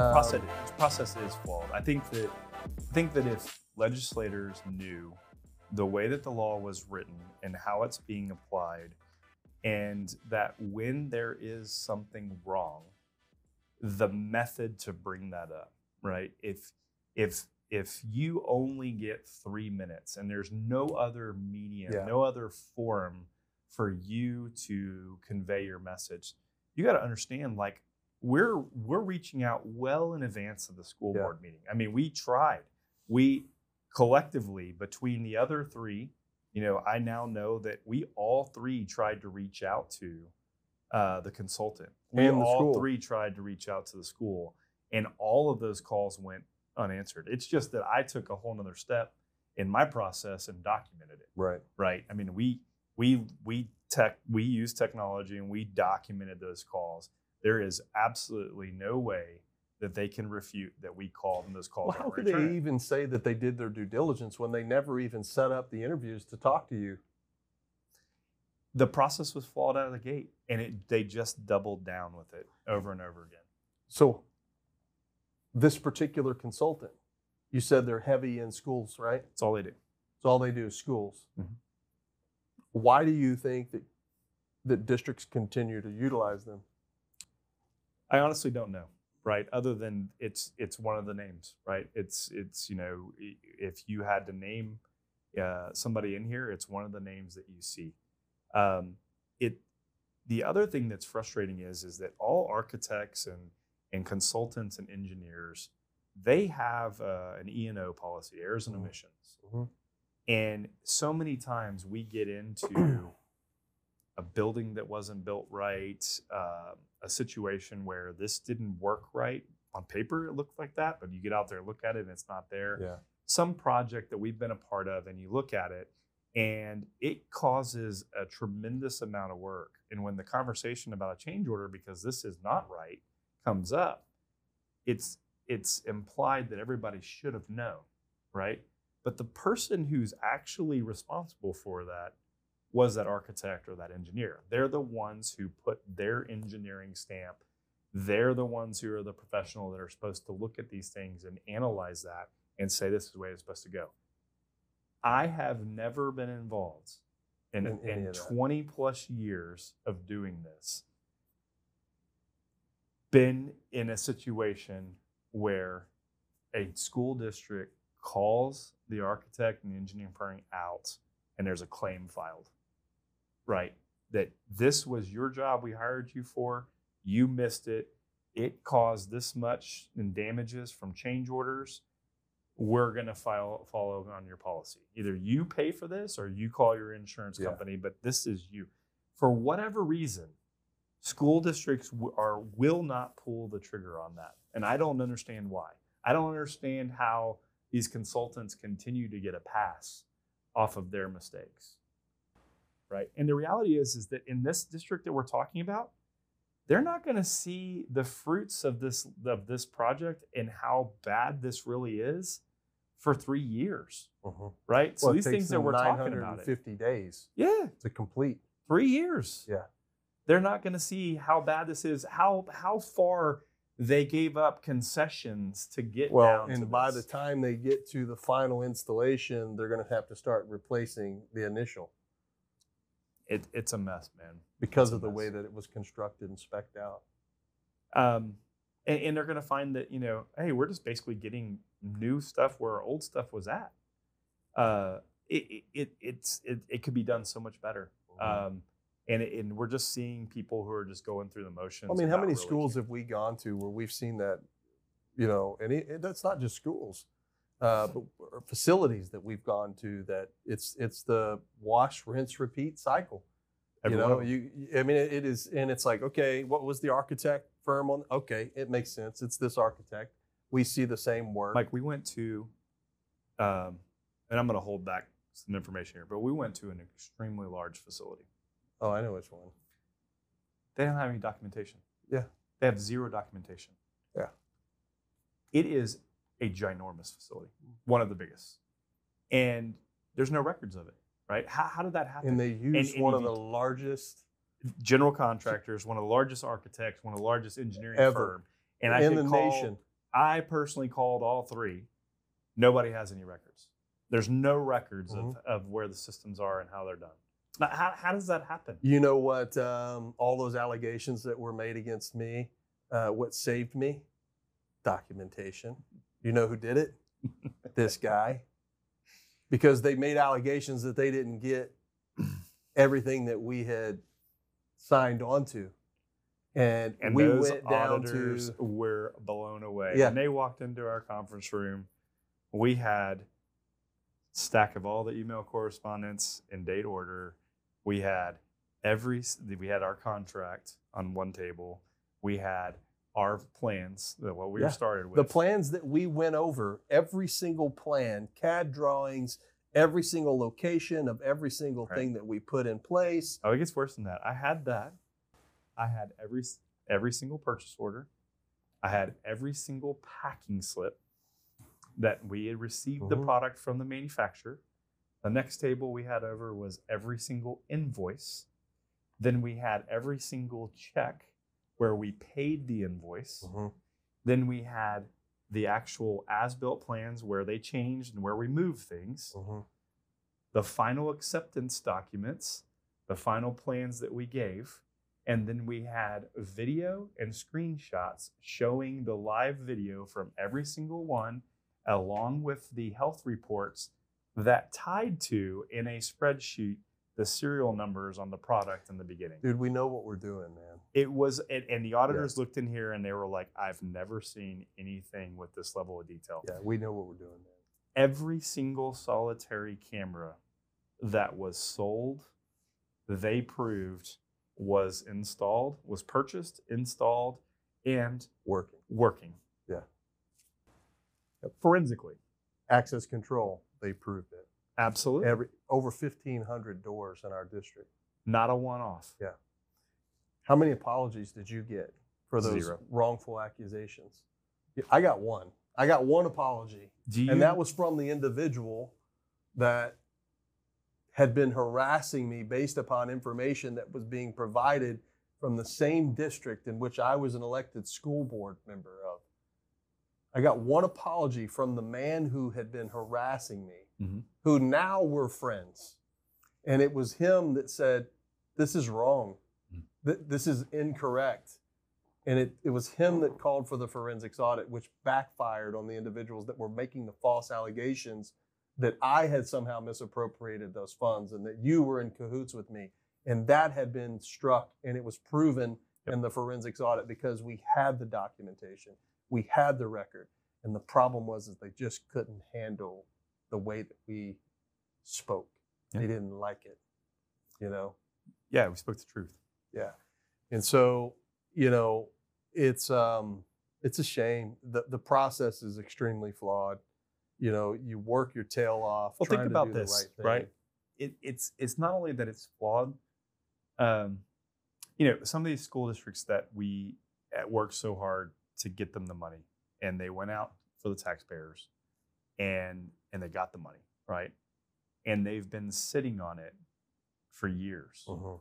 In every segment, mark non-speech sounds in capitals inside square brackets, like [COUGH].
Um, process process is flawed. I think that I think that if legislators knew the way that the law was written and how it's being applied, and that when there is something wrong, the method to bring that up, right? If if if you only get three minutes and there's no other medium, Yeah. no other forum for you to convey your message, you got to understand like we're we're reaching out well in advance of the school Yeah. board meeting. I mean, we tried. We collectively between the other three, you know, I now know that we all three tried to reach out to uh, the consultant. We And the all school. three tried to reach out to the school, and all of those calls went unanswered. It's just that I took a whole nother step in my process and documented it Right. right? I mean, we we we tech we use technology and we documented those calls. There is absolutely no way that they can refute that we called and those calls Well, how could they even say that they did their due diligence when they never even set up the interviews to talk to you? The process was flawed out of the gate, and it they just doubled down with it over and over again. So, this particular consultant, you said they're heavy in schools, right? That's all they do. So all they do is schools. Mhm. Why do you think that that districts continue to utilize them? I honestly don't know, right? Other than it's it's one of the names, right? It's it's you know if you had to name uh, somebody in here, it's one of the names that you see. Um, it the other thing that's frustrating is is that all architects and and consultants and engineers they have uh, an E and O policy, errors and Mhm. omissions, Mhm. and so many times we get into [CLEARS THROAT] [CLEARS THROAT] a building that wasn't built right, uh, a situation where this didn't work right. On paper, it looked like that, but you get out there, and look at it, and it's not there. Yeah. Some project that we've been a part of, and you look at it, and it causes a tremendous amount of work. And when the conversation about a change order, because this is not right, comes up, it's it's implied that everybody should have known, right? But the person who's actually responsible for that was that architect or that engineer. They're the ones who put their engineering stamp. They're the ones who are the professional that are supposed to look at these things and analyze that and say this is the way it's supposed to go. I have never been involved in, In in 20 plus years of doing this, been in a situation where a school district calls the architect and the engineering firm out and there's a claim filed right. That this was your job we hired you for. You missed it. It caused this much in damages from change orders. We're going to file follow on your policy. Either you pay for this or you call your insurance Yeah. company but this is you. For whatever reason school districts are will not pull the trigger on that and i don't understand why. I don't understand how these consultants continue to get a pass off of their mistakes right? And the reality is is that in this district that we're talking about they're not going to see the fruits of this of this project and how bad this really is for three years Mhm. right? So Well, these things that we're talking about it. 950 days yeah. to complete. three years. Yeah. they're not going to see how bad this is how how far they gave up concessions to get Well, down to and by the time they get to the final installation, they're going to have to start replacing the initial it, it's a mess man. Because It's of the way that it was constructed and specced out. um, and, and they're going to find that you know hey we're just basically getting new stuff where our old stuff was at. Uh, it, it, it it's it, it could be done so much better. Um, and, it, and we're just seeing people who are just going through the motions I mean, how many really schools caring. have we gone to where we've seen that, you know, and it, it- that's not just schools, uh, facilities that we've gone to that it's it's the wash, rinse, repeat cycle. Every you know, you, I mean, it is, and it's like, okay, what was the architect firm on? Okay, it makes sense. It's this architect. We see the same work. Mike, we went to, um, and I'm going to hold back some information here, but we went to an extremely large facility. oh, I know which one. They don't have any documentation. Yeah. They have zero documentation. Yeah. It is a ginormous facility, one of the biggest. And there's no records of it, right? How, how did that happen? And they used and one of the largest General contractors, one of the largest architects, one of the largest engineering Ever. firm. And I in the call, nation. I personally called all three. Nobody has any records. There's no records of, Mm-hmm. of where the systems are and how they're done. Now, how, how does that happen? You know what? Um, all those allegations that were made against me, uh, what saved me? Documentation. You know who did it? [LAUGHS] this guy. Because they made allegations that they didn't get everything that we had signed onto. And, And we those went down auditors to were blown away. Yeah. When they walked into our conference room, we had stack of all the email correspondence in date order. We had every we had our contract on one table. We had our plans, the- what we Yeah. started with. the plans that we went over, every single plan, CAD drawings, every single location of every single Right. thing that we put in place. Oh, it gets worse than that. I had that. I had every every single purchase order. I had every single packing slip that we had received the Mhm. product from the manufacturer. The next table we had over was every single invoice. Then we had every single check where we paid the invoice. Mm-hmm. Then we had the actual as-built plans where they changed and where we moved things mm-hmm. the final acceptance documents, the final plans that we gave, and then we had video and screenshots showing the live video from every single one, along with the health reports that tied to in a spreadsheet the serial numbers on the product in the beginning. Dude, we know what we're doing, man. It was, and, and the auditors looked in here and they were like, I've never seen anything with this level of detail Yeah, we know what we're doing, man. every single solitary camera that was sold, they proved was installed, was purchased, installed, and Working. working. Yeah. Forensically. Access control, they proved it. Absolutely. Every over 1,500 doors in our district. Not a one off. Yeah. How many apologies did you get for those Zero. wrongful accusations? I got one. I got one apology. You and that was from the individual that had been harassing me based upon information that was being provided from the same district in which I was an elected school board member of. I got one apology from the man who had been harassing me, Mhm. who now we're friends. And it was him that said, This is wrong. Mm. Th- This is incorrect. And it, it was him that called for the forensics audit, which backfired on the individuals that were making the false allegations that I had somehow misappropriated those funds and that you were in cahoots with me. And that had been struck and it was proven in the forensics audit because we had the documentation, we had the record. And the problem was is they just couldn't handle the way that we spoke. Yeah. They didn't like it, you know? yeah, we spoke the truth. Yeah. And so, you know, it's um it's a shame. The the process is extremely flawed. You know, you work your tail off. Well, think about do this, thing. right? It, it's it's not only that it's flawed. Um, you know, some of these school districts that we at work so hard to get them the money, and they went out for the taxpayers, and and they got the money, right? And they've been sitting on it for years. Mhm.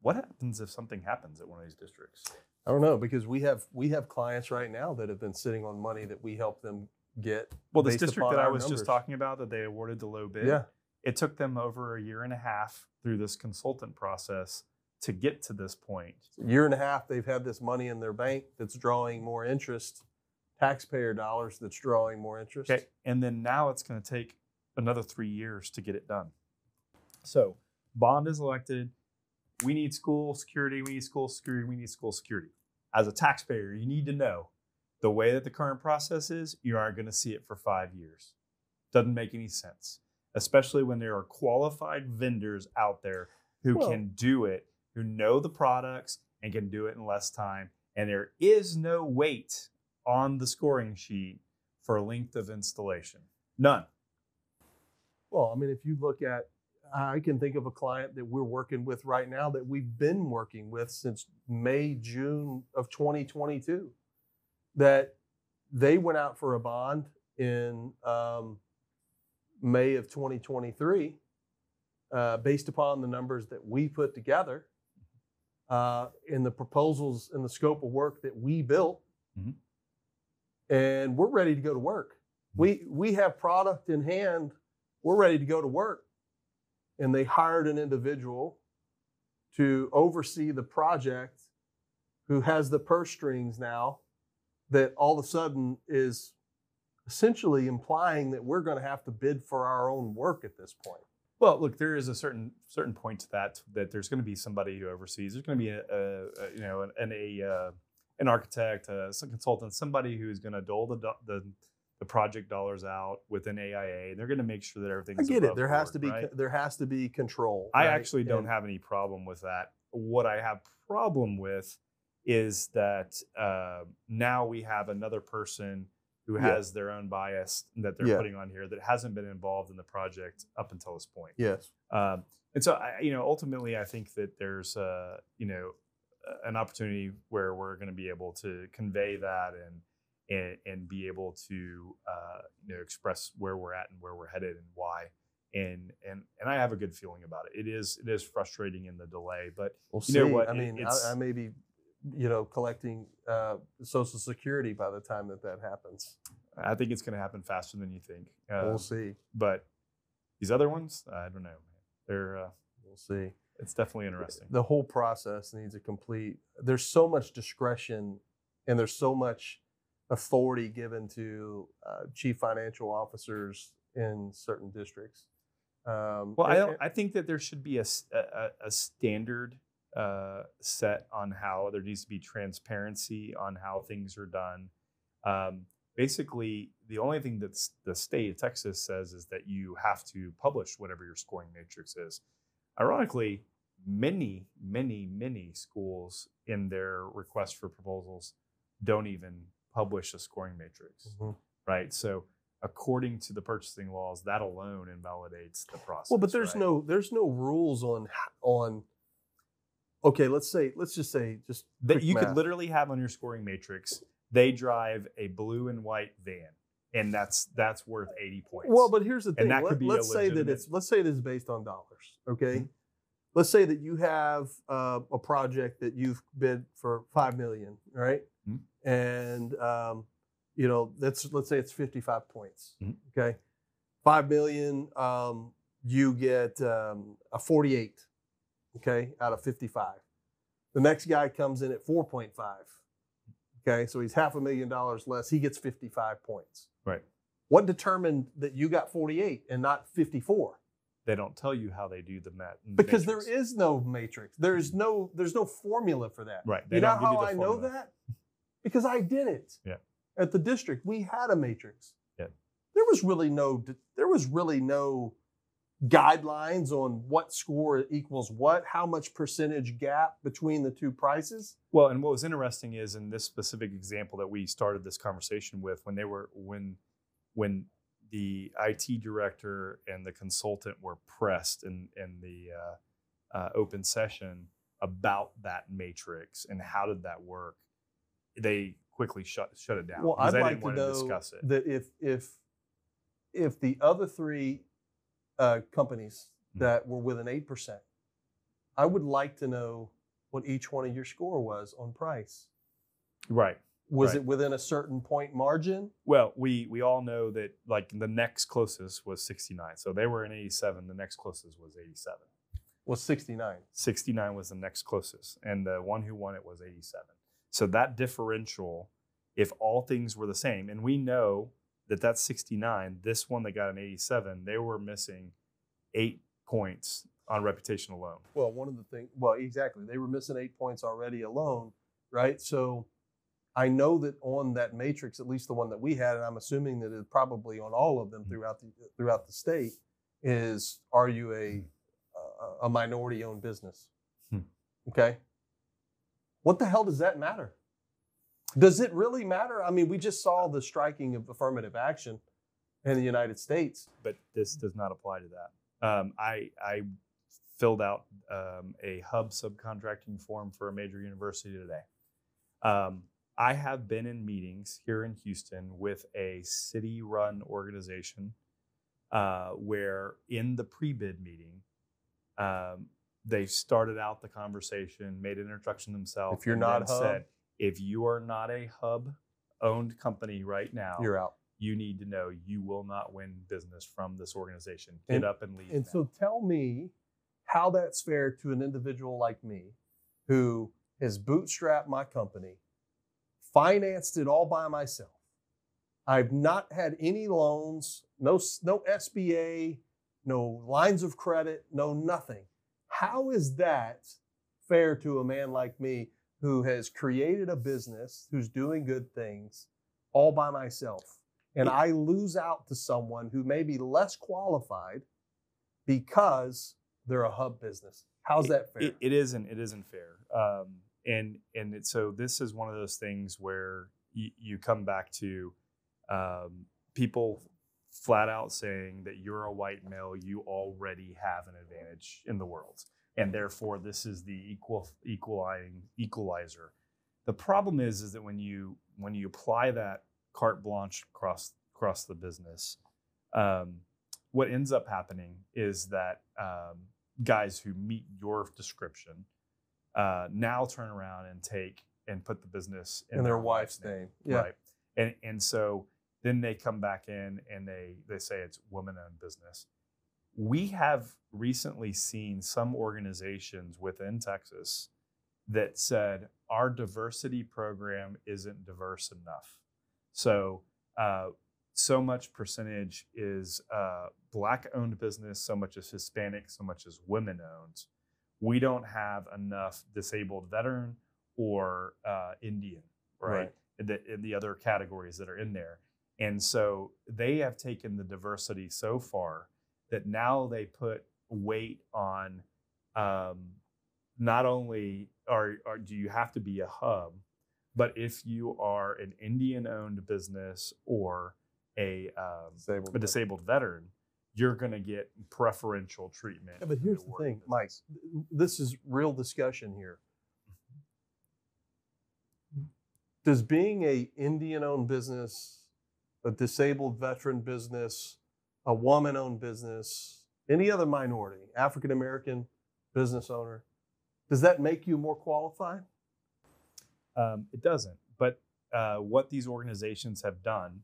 What happens if something happens at one of these districts? I don't know because we have we have clients right now that have been sitting on money that we help them get. Well, this district that I was numbers. just talking about that they awarded the low bid. Yeah. it took them over a year and a half through this consultant process to get to this point. A year and a half they've had this money in their bank that's drawing more interest, taxpayer dollars that's drawing more interest. Okay, and then now it's going to take another three years to get it done. So bond is elected. We need school security. We need school security. We need school security. As a taxpayer, you need to know the way that the current process is. You aren't going to see it for five years. Doesn't make any sense, especially when there are qualified vendors out there who Well- can do it, who know the products and can do it in less time. And there is no weight on the scoring sheet for length of installation. None. Well, I mean, if you look at, I can think of a client that we're working with right now that we've been working with since May, June of 2022. That they went out for a bond in um, May of 2023, uh, based upon the numbers that we put together, uh, in the proposals and the scope of work that we built. Mhm. And we're ready to go to work. We we have product in hand. We're ready to go to work. And they hired an individual to oversee the project who has the purse strings now that all of a sudden is essentially implying that we're going to have to bid for our own work at this point. Well, look, there is a certain certain point to that that there's going to be somebody who oversees. There's going to be a, a, a you know an a uh, an architect, a consultant, somebody who's going to dole the, the the project dollars out within AIA. They're going to make sure that everything's. I get it. There above has to be right? there has to be control. I right? actually don't And- have any problem with that. What I have problem with is that uh, now we have another person who Yeah. has their own bias that they're Yeah. putting on here that hasn't been involved in the project up until this point. Yes. Um, and so, I, you know, ultimately, I think that there's, uh, you know, an opportunity where we're going to be able to convey that and and, and be able to, uh, you know, express where we're at and where we're headed and why. And and and I have a good feeling about it. It is it is frustrating in the delay, but We'll You see. know what? I mean, I, I may be, you know, collecting uh, Social Security by the time that that happens. I think it's going to happen faster than you think. we'll Um, see. but these other ones, I don't know. They're uh, We'll see. It's definitely interesting. The whole process needs a complete. There's so much discretion, and there's so much authority given to uh, chief financial officers in certain districts. Um, Well, I don't. I think that there should be a a standard uh, set on how there needs to be transparency on how things are done. Um, basically, the only thing that the state of Texas says is that you have to publish whatever your scoring matrix is. Ironically, many, many, many schools in their request for proposals don't even publish a scoring matrix Mhm. right? So according to the purchasing laws, that alone invalidates the process. Well, but there's right? no there's no rules on on. Okay, let's say let's just say just that you could literally have on your scoring matrix. They drive a blue and white van, and that's that's worth eighty points. Well, but here's the thing. And that Let, could be us say that it's let's say it is based on dollars. Okay. Mhm. Let's say that you have uh, a project that you've bid for five million, right? Mhm. And um, you know that's let's say it's fifty-five points. Mhm. Okay. Five million, um, you get um, a forty-eight. Okay, out of fifty-five. The next guy comes in at four point five. Okay, so he's half a million dollars less. He gets fifty-five points. Right. What determined that you got 48 and not 54? they don't tell you how they do the math. Because matrix. there is no matrix. There's no there's no formula for that. right. They You know how the I know that? Because I did it. [LAUGHS] Yeah. At the district, we had a matrix. Yeah. There was really no there was really no guidelines on what score equals what, how much percentage gap between the two prices. Well, and what was interesting is in this specific example that we started this conversation with, when they were when when the IT director and the consultant were pressed in in the uh, uh, open session about that matrix and how did that work, they quickly shut shut it down Well, because I'd they like didn't to want know to discuss it. that if if if the other three uh, companies Mhm. that were within eight percent, I would like to know what each one of your score was on price. right. Was Right. it within a certain point margin? Well, we we all know that like the next closest was 69. So they were in 87. The next closest was 87. Was sixty nine? 69 was the next closest, and the one who won it was 87. So that differential, if all things were the same, and we know that that's 69, this one that got an 87, they were missing eight points on reputation alone. Well, one of the things. Well, exactly. They were missing eight points already alone, right? So. I know that on that matrix, at least the one that we had, and I'm assuming that it's probably on all of them Mhm. throughout the throughout the state, is are you a a, a minority owned business? Hmm. Okay. What the hell does that matter? Does it really matter? I mean, we just saw the striking of affirmative action in the United States. But this does not apply to that. Um, I, I filled out um, a hub subcontracting form for a major university today. Um, I have been in meetings here in Houston with a city run organization uh, where, in the pre bid meeting, um, they started out the conversation, made an introduction themselves. If you're not hub- said, if you are not a hub owned company right now, You're out. you need to know you will not win business from this organization. Get And- up and leave. And now. so tell me how that's fair to an individual like me who has bootstrapped my company, financed it all by myself. I've not had any loans, no, no SBA, no lines of credit, no nothing. How is that fair to a man like me who has created a business, who's doing good things all by myself? And I lose out to someone who may be less qualified because they're a hub business. How's that fair? It, it isn't. It isn't fair. Um, and and it, so this is one of those things where you, you come back to um, people flat out saying that you're a white male, you already have an advantage in the world, and therefore this is the equal equaling equalizer. The problem is, is that when you when you apply that carte blanche across across the business, um, what ends up happening is that um, guys who meet your description uh, now turn around and take and put the business in, in their wife's name. Yeah. right? And and so then they come back in and they they say it's woman-owned business. We have recently seen some organizations within Texas that said our diversity program isn't diverse enough. So uh, so much percentage is uh, black-owned business, so much is Hispanic, so much is women-owned. We don't have enough disabled veteran or uh, Indian, right? Right. The, in the other categories that are in there. And so they have taken the diversity so far that now they put weight on um, not only are, are do you have to be a hub, but if you are an Indian owned business or a, um, Disabled a disabled veteran, you're going to get preferential treatment. Yeah, but here's the work thing, Mike. This is real discussion here. Does being a Indian-owned business, a disabled veteran business, a woman-owned business, any other minority, African American business owner, does that make you more qualified? Um, it doesn't. But uh, what these organizations have done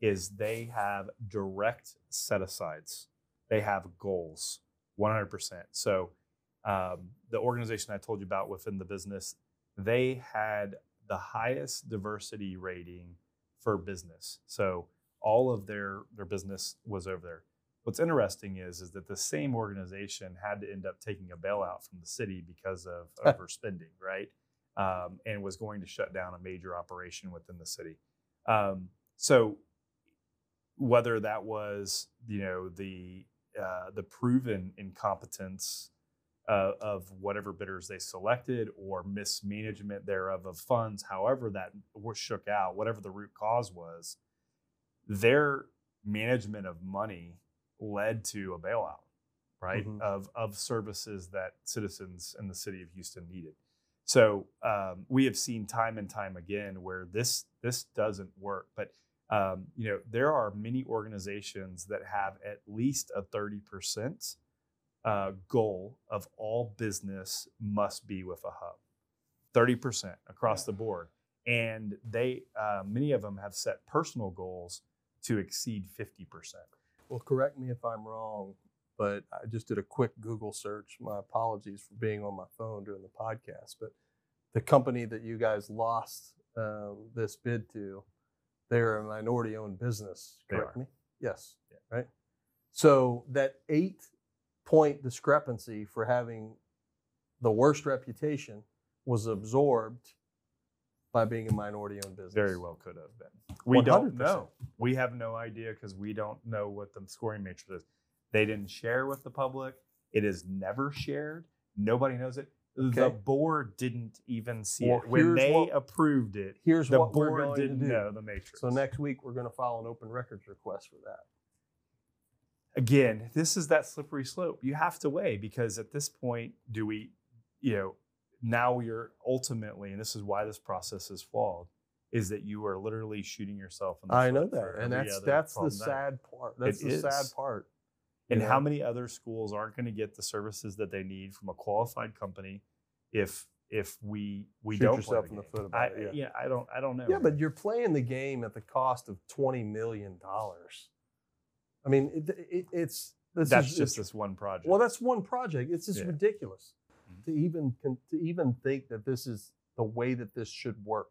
is they have direct set asides. They have goals, 100%. So um, the organization I told you about within the business, they had the highest diversity rating for business. So all of their their business was over there. What's interesting is is that the same organization had to end up taking a bailout from the city because of [LAUGHS] overspending, right? Um, and was going to shut down a major operation within the city. Um, so whether that was you know the uh, the proven incompetence uh, of whatever bidders they selected or mismanagement thereof of funds, however that was shook out, whatever the root cause was, their management of money led to a bailout, right? Mhm. Of of services that citizens in the city of Houston needed. So um, we have seen time and time again where this this doesn't work. But um, you know there are many organizations that have at least a thirty percent uh, goal of all business must be with a hub, thirty percent across the board, and they uh, many of them have set personal goals to exceed fifty percent. Well, correct me if I'm wrong, but I just did a quick Google search. My apologies for being on my phone during the podcast. But the company that you guys lost um, this bid to, they're a minority owned business. Correct me? Yes. Yeah. Right. So that eight point discrepancy for having the worst reputation was absorbed by being a minority owned business. Very well could have been. We don't know. We have no idea because we don't know what the scoring matrix is. They didn't share with the public. It is never shared. Nobody knows it. The board didn't even see Well, it when they what- approved it. Here's The what we're board going didn't to do. know the matrix. So next week we're going to file an open records request for that. again, this is that slippery slope. You have to weigh because at this point, do we, you know, now you're ultimately, and this is why this process is flawed, is that you are literally shooting yourself in the foot. I know that, and that's that's the sad part. That's It the sad part. And you how many other schools aren't going to get the services that they need from a qualified company if if we we Shoot don't yourself play in the foot about I, it, yeah. I don't I don't know. Yeah, but you're playing the game at the cost of twenty million dollars. I mean, it, it, it's this that's is, just it's- this one project. well, that's one project. It's just Yeah. ridiculous To even to even think that this is the way that this should work.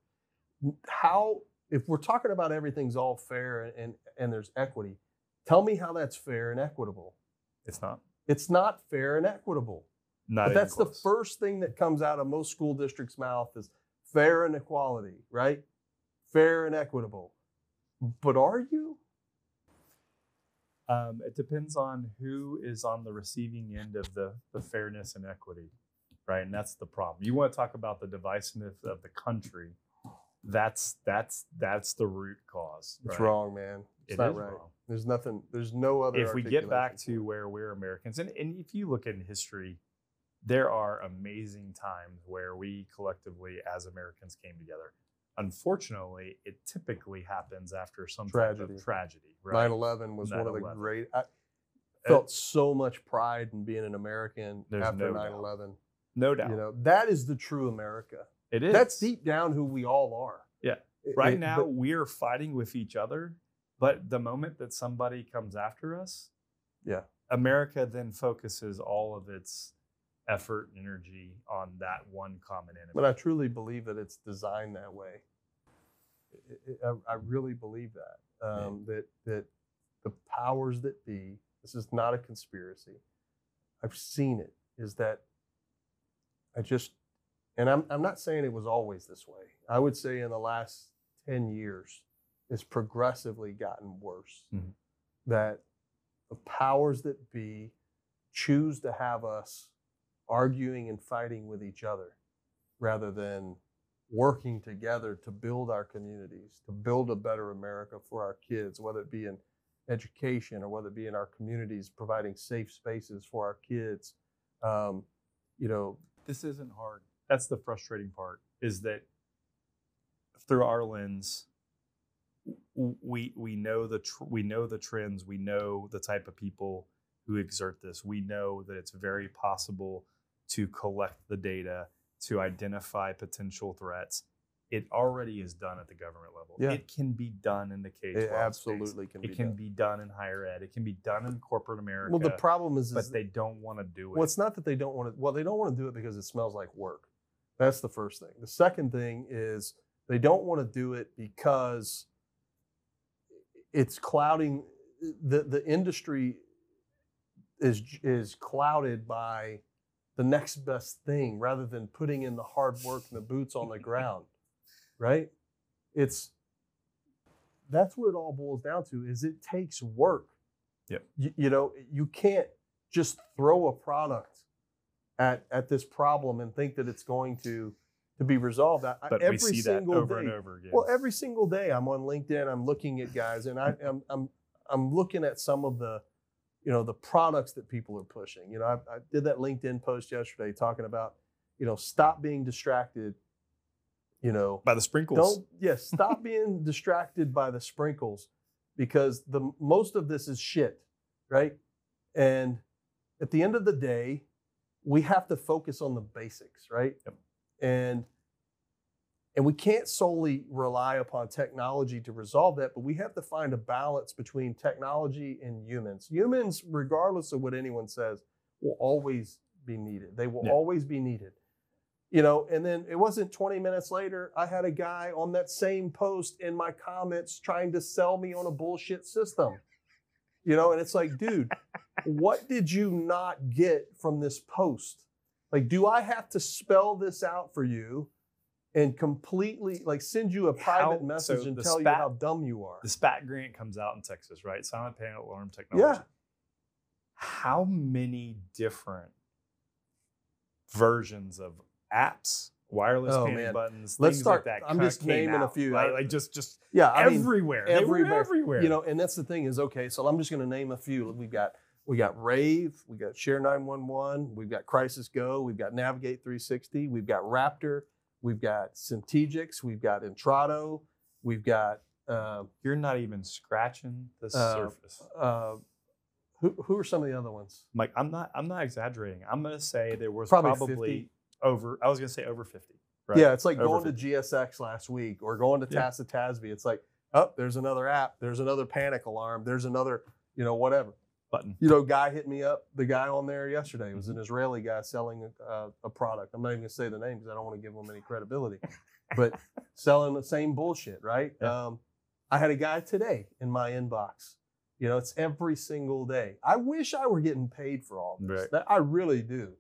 How, if we're talking about everything's all fair and and, and there's equity, tell me how that's fair and equitable. it's not It's not fair and equitable. not But that's the first thing that comes out of most school districts' mouth is fair and equality, right? Fair and equitable. But are you? Um, it depends on who is on the receiving end of the, the fairness and equity, right? And that's the problem. You want to talk about the divisiveness of the country. That's that's that's the root cause. It's wrong, man. It's It not is right. wrong. There's nothing. There's no other. If we get back to where we're Americans, and, and if you look in history, there are amazing times where we collectively as Americans came together. Unfortunately, it typically happens after some type Tragedy. of tragedy. Right? it. 9/11 was one of the great. I uh, felt so much pride in being an American after no doubt. 9/11. No doubt. You know, that is the true America. it is. That's deep down who we all are. Yeah. Right it- now but- we're fighting with each other but the moment that somebody comes after us Yeah. america then focuses all of its effort and energy on that one common enemy But I truly believe that it's designed that way. I- I, I really believe that. Um, That that the powers that be. This is not a conspiracy. I've seen it. Is that I just, and I'm I'm not saying it was always this way. I would say in the last ten years, it's progressively gotten worse. Mhm. That the powers that be choose to have us arguing and fighting with each other rather than working together to build our communities, to build a better America for our kids, whether it be in education or whether it be in our communities, providing safe spaces for our kids. Um, you know, this isn't hard. That's the frustrating part is that through our lens we we know the tr- we know the trends we know the type of people who exert this. We know that it's very possible to collect the data to identify potential threats it already is done at the government level Yeah. it can be done in the K-12 it space. absolutely can be. it can done. be done in higher ed it can be done in corporate america well, the problem is, is they don't want to do it Well, it's not that they don't want to. Well, they don't want to do it because it smells like work. That's the first thing. The second thing is they don't want to do it because it's clouding the the industry is is clouded by the next best thing rather than putting in the hard work and the boots on the ground. Right? It's that's what it all boils down to is it takes work. Yep. You, you know, you can't just throw a product at at this problem and think that it's going to to be resolved. I, I- but every we see that over day, and over again well, every single day I'm on LinkedIn, I'm looking at guys, and I, I'm I'm I'm looking at some of the, you know, the products that people are pushing. You know, I, I did that LinkedIn post yesterday talking about, you know, stop being distracted. You know, by the sprinkles don't yes, stop [LAUGHS] being distracted by the sprinkles, because the most of this is shit, right? And at the end of the day, we have to focus on the basics, right? Yep. And and we can't solely rely upon technology to resolve that, but we have to find a balance between technology and humans. Humans, regardless of what anyone says, will always be needed. They will Yeah. always be needed. You know, and then it wasn't 20 minutes later, I had a guy on that same post in my comments trying to sell me on a bullshit system. You know, and it's like, dude, what did you not get from this post? Like, do I have to spell this out for you and completely like send you a private How- message so and tell you how dumb you are? the SPAT grant comes out in Texas, right? Silent Panic Alarm Technology. Yeah. How many different versions of apps, wireless Oh, panic man. buttons, Let's things start- like that? I'm just naming a few. right? Like just, just Yeah, I mean, everywhere. Everywhere. everywhere. you know, and that's the thing is okay. So I'm just going to name a few. We've got we got Rave, we got Share 911, we've got Crisis Go, we've got Navigate 360, we've got Raptor, we've got Centegix, we've got Intrado, we've got uh, you're not even scratching the Uh, surface. uh, who who are some of the other ones? Like I'm not, I'm not exaggerating. I'm gonna say there was Probably probably, 50. Over. I was gonna say over fifty. Right? Yeah, it's like Over going to GSX last week or going to Yeah. TASA TASB. It's like, oh, there's another app. There's another panic alarm. There's another, you know, whatever. button. You know, guy hit me up. The guy on there yesterday was an Israeli guy selling a, a product. I'm not even gonna say the name because I don't want to give him any credibility, but [LAUGHS] selling the same bullshit, right? Yeah. Um, I had a guy today in my inbox. You know, it's every single day. I wish I were getting paid for all this. Right. That, I really do.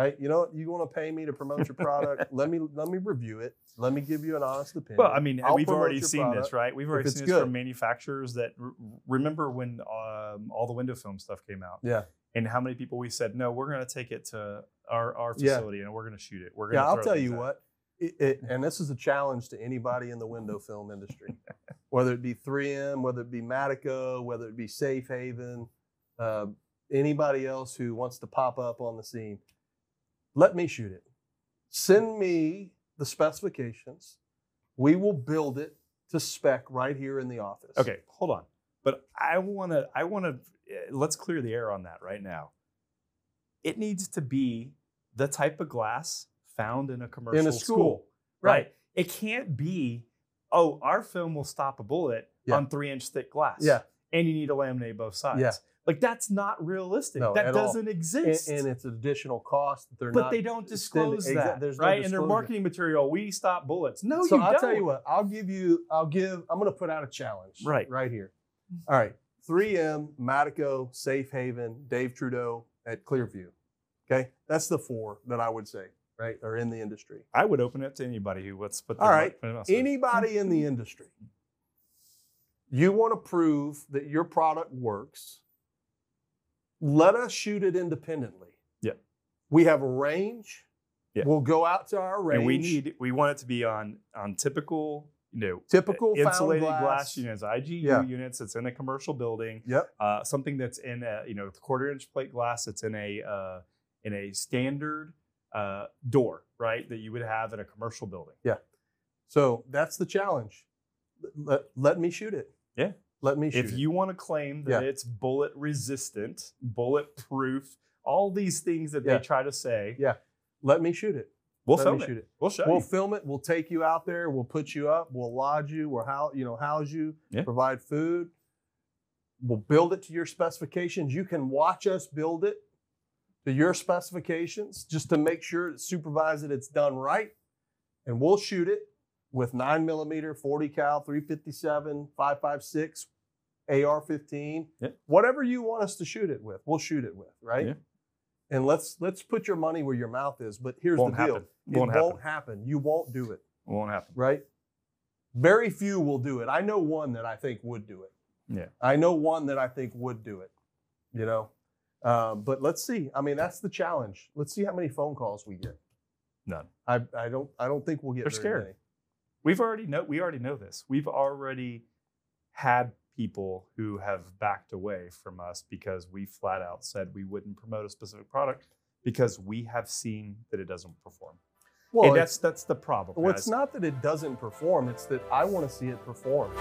Right? You know, you want to pay me to promote your product? let me let me review it. Let me give you an honest opinion. Well, I mean, I'll we've already seen product. this, right? We've already seen this from manufacturers that r- remember when um, all the window film stuff came out, Yeah. and how many people we said, no, we're going to take it to our, our Yeah. facility and we're going to shoot it. We're going Yeah, I'll tell you what. It, it, and this is a challenge to anybody in the window film industry, [LAUGHS] whether it be 3M, whether it be Madico, whether it be Safe Haven, uh, anybody else who wants to pop up on the scene. Let me shoot it. Send me the specifications. We will build it to spec right here in the office. Okay, hold on. But I want to, I want to, eh, let's clear the air on that right now. It needs to be the type of glass found in a commercial in a school. right? Right. It can't be, oh, our film will stop a bullet Yeah. on three inch thick glass. Yeah. And you need to laminate both sides. Yeah. Like that's not realistic. No, that at doesn't And, exist. and it's an additional cost they're but not. they don't disclose exa- that, there's no right? In their marketing material, we stop bullets. No, so you I'll don't. tell you what, I'll give you, I'll give, I'm going to put out a challenge. Right. Right here. All right. 3M, Madico, Safe Haven, Dave Trudeau at Clearview. Okay. That's the four that I would say, right? Are in the industry. I would open it to anybody who wants to put. All mark- put it on. Anybody in the industry, you want to prove that your product works, let us shoot it independently. Yeah. We have a range. Yeah. We'll go out to our range. and we need we want it to be on on typical you know typical insulated glass. glass units IGU Yeah. units it's in a commercial building Yep. uh, something that's in a you know quarter inch plate glass it's in a uh, in a standard uh, door right that you would have in a commercial building Yeah. So that's the challenge. Let, let me shoot it. Yeah. Let me shoot if it. you want to claim that Yeah. it's bullet resistant bulletproof all these things that Yeah. they try to say Yeah. Let me shoot it. we'll Let film it shoot it. we'll show We'll you film it. We'll take you out there. We'll put you up. We'll lodge you. We'll house you know house you. Yeah. Provide food. We'll build it to your specifications. You can watch us build it to your specifications just to make sure supervise that it's done right. And we'll shoot it with nine millimeter, 40 cal, 357, 556, AR 15, Yeah. whatever you want us to shoot it with, we'll shoot it with, right? Yeah. And let's let's put your money where your mouth is. But here's won't the deal: happen it won't won't happen happen. You won't do it, won't happen right? Very few will do it. I know one that I think would do it. Yeah. I know one that I think would do it. You know, um, but let's see. I mean, that's the challenge. Let's see how many phone calls we get. none I, I don't I don't think we'll get. They're scared. many. We've already know we already know this. We've already had people who have backed away from us because we flat out said we wouldn't promote a specific product because we have seen that it doesn't perform. Well, and that's that's the problem. well, it's not that it doesn't perform. It's that I want to see it perform.